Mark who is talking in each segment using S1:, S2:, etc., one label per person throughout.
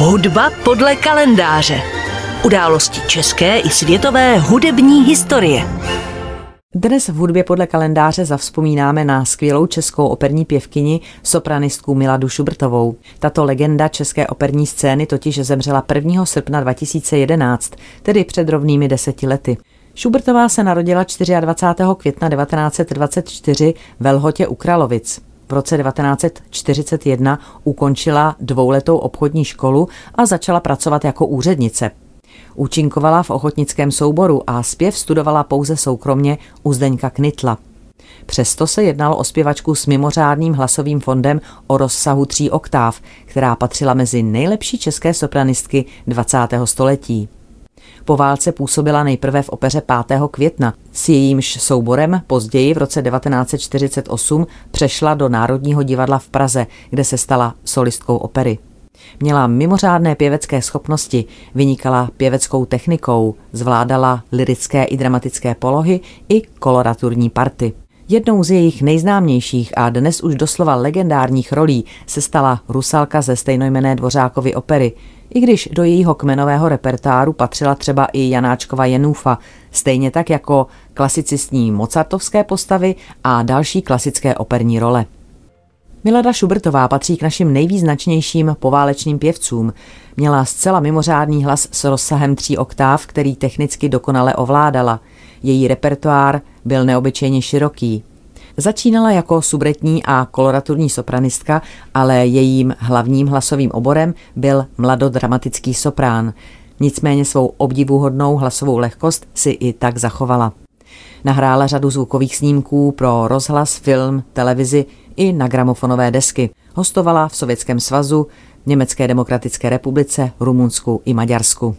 S1: Hudba podle kalendáře. Události české i světové hudební historie.
S2: Dnes v hudbě podle kalendáře zavzpomínáme na skvělou českou operní pěvkyni, sopranistku Miladu Šubrtovou. Tato legenda české operní scény totiž zemřela 1. srpna 2011, tedy před rovnými deseti lety. Šubertová se narodila 24. května 1924 ve Lhotě u Kralovic. V roce 1941 ukončila dvouletou obchodní školu a začala pracovat jako úřednice. Účinkovala v ochotnickém souboru a zpěv studovala pouze soukromně u Zdeňka Knitla. Přesto se jednalo o zpěvačku s mimořádným hlasovým fondem o rozsahu tří oktáv, která patřila mezi nejlepší české sopranistky 20. století. Po válce působila nejprve v opeře 5. května. S jejímž souborem později v roce 1948 přešla do Národního divadla v Praze, kde se stala solistkou opery. Měla mimořádné pěvecké schopnosti, vynikala pěveckou technikou, zvládala lirické i dramatické polohy i koloraturní party. Jednou z jejich nejznámějších a dnes už doslova legendárních rolí se stala Rusalka ze stejnojmené Dvořákovy opery, i když do jejího kmenového repertáru patřila třeba i Janáčkova Jenůfa, stejně tak jako klasicistní mozartovské postavy a další klasické operní role. Milada Šubertová patří k našim nejvýznačnějším poválečným pěvcům. Měla zcela mimořádný hlas s rozsahem tří oktáv, který technicky dokonale ovládala. Její repertoár byl neobyčejně široký. Začínala jako subretní a koloraturní sopranistka, ale jejím hlavním hlasovým oborem byl mladodramatický soprán. Nicméně svou obdivuhodnou hlasovou lehkost si i tak zachovala. Nahrála řadu zvukových snímků pro rozhlas, film, televizi i na gramofonové desky. Hostovala v Sovětském svazu, Německé demokratické republice, Rumunsku i Maďarsku.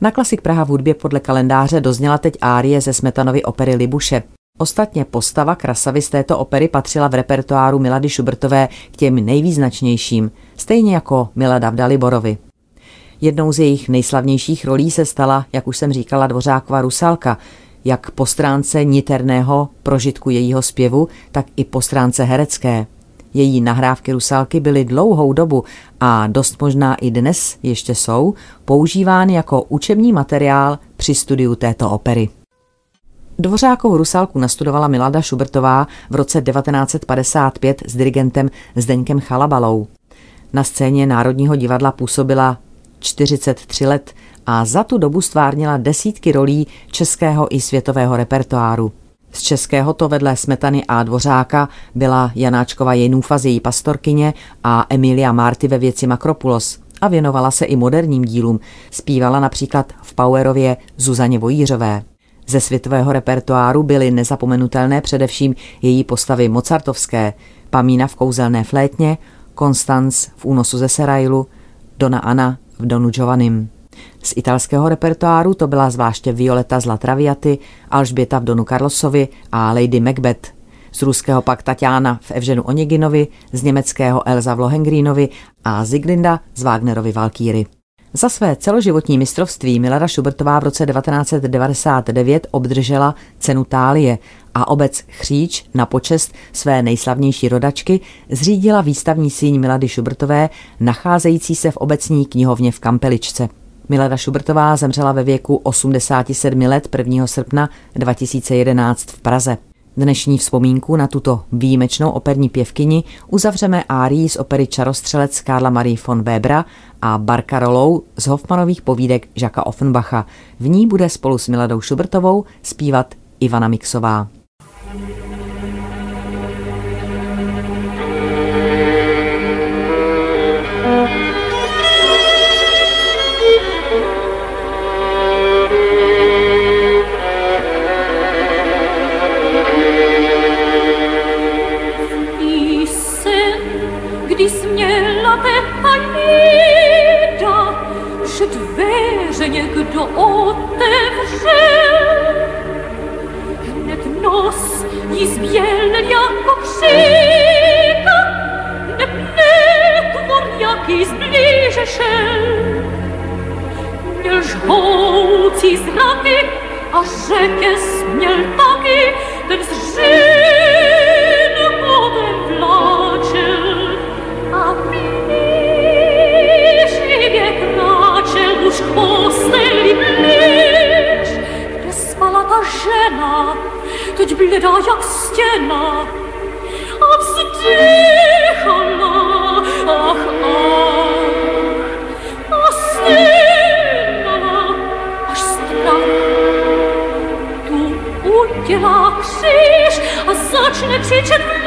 S2: Na klasik Praha v hudbě podle kalendáře dozněla teď árie ze Smetanovy opery Libuše. Ostatně postava krasavy z této opery patřila v repertoáru Milady Šubertové k těm nejvýznačnějším, stejně jako Milada v Daliborovi. Jednou z jejich nejslavnějších rolí se stala, jak už jsem říkala, Dvořákova Rusalka, jak po stránce niterného prožitku jejího zpěvu, tak i po stránce herecké. Její nahrávky Rusalky byly dlouhou dobu a dost možná i dnes ještě jsou používány jako učební materiál při studiu této opery. Dvořákovou Rusalku nastudovala Milada Šubertová v roce 1955 s dirigentem Zdeňkem Chalabalou. Na scéně Národního divadla působila 43 let a za tu dobu stvárnila desítky rolí českého i světového repertoáru. Z českého to vedle Smetany a Dvořáka byla Janáčkova Jenůfa z její pastorkyně a Emilia Marty ve věci Makropulos a věnovala se i moderním dílům. Zpívala například v Powerově Zuzaně Vojířové. Ze světového repertoáru byly nezapomenutelné především její postavy mozartovské, Pamína v kouzelné flétně, Konstanc v únosu ze Serailu, Dona Anna v Donu Giovannim. Z italského repertoáru to byla zvláště Violeta z La Traviaty, Alžběta v Donu Carlosovi a Lady Macbeth. Z ruského pak Tatiana v Evženu Oneginovi, z německého Elza v Lohengrínovi a Ziglinda z Wagnerovi Valkýry. Za své celoživotní mistrovství Milada Šubertová v roce 1999 obdržela cenu Tálie a obec Chříč na počest své nejslavnější rodačky zřídila výstavní síň Milady Šubertové, nacházející se v obecní knihovně v Kampeličce. Milada Šubertová zemřela ve věku 87 let 1. srpna 2011 v Praze. Dnešní vzpomínku na tuto výjimečnou operní pěvkyni uzavřeme árií z opery Čarostřelec Karla Marie von Webera a Barkarolou z Hoffmanových povídek Žaka Offenbacha. V ní bude spolu s Miladou Šubertovou zpívat Ivana Mixová.
S3: Někdo otevřel. Hned nos jí zbělnil jako křik, hned tvor jaký zblíže šel. Měl žhoucí zraky a řeky směl taky, Bleda jak stěna a vzdychala, ach, ach, a stynala, až strach. Tu udělá kříž a začne křičet v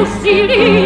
S3: uscirì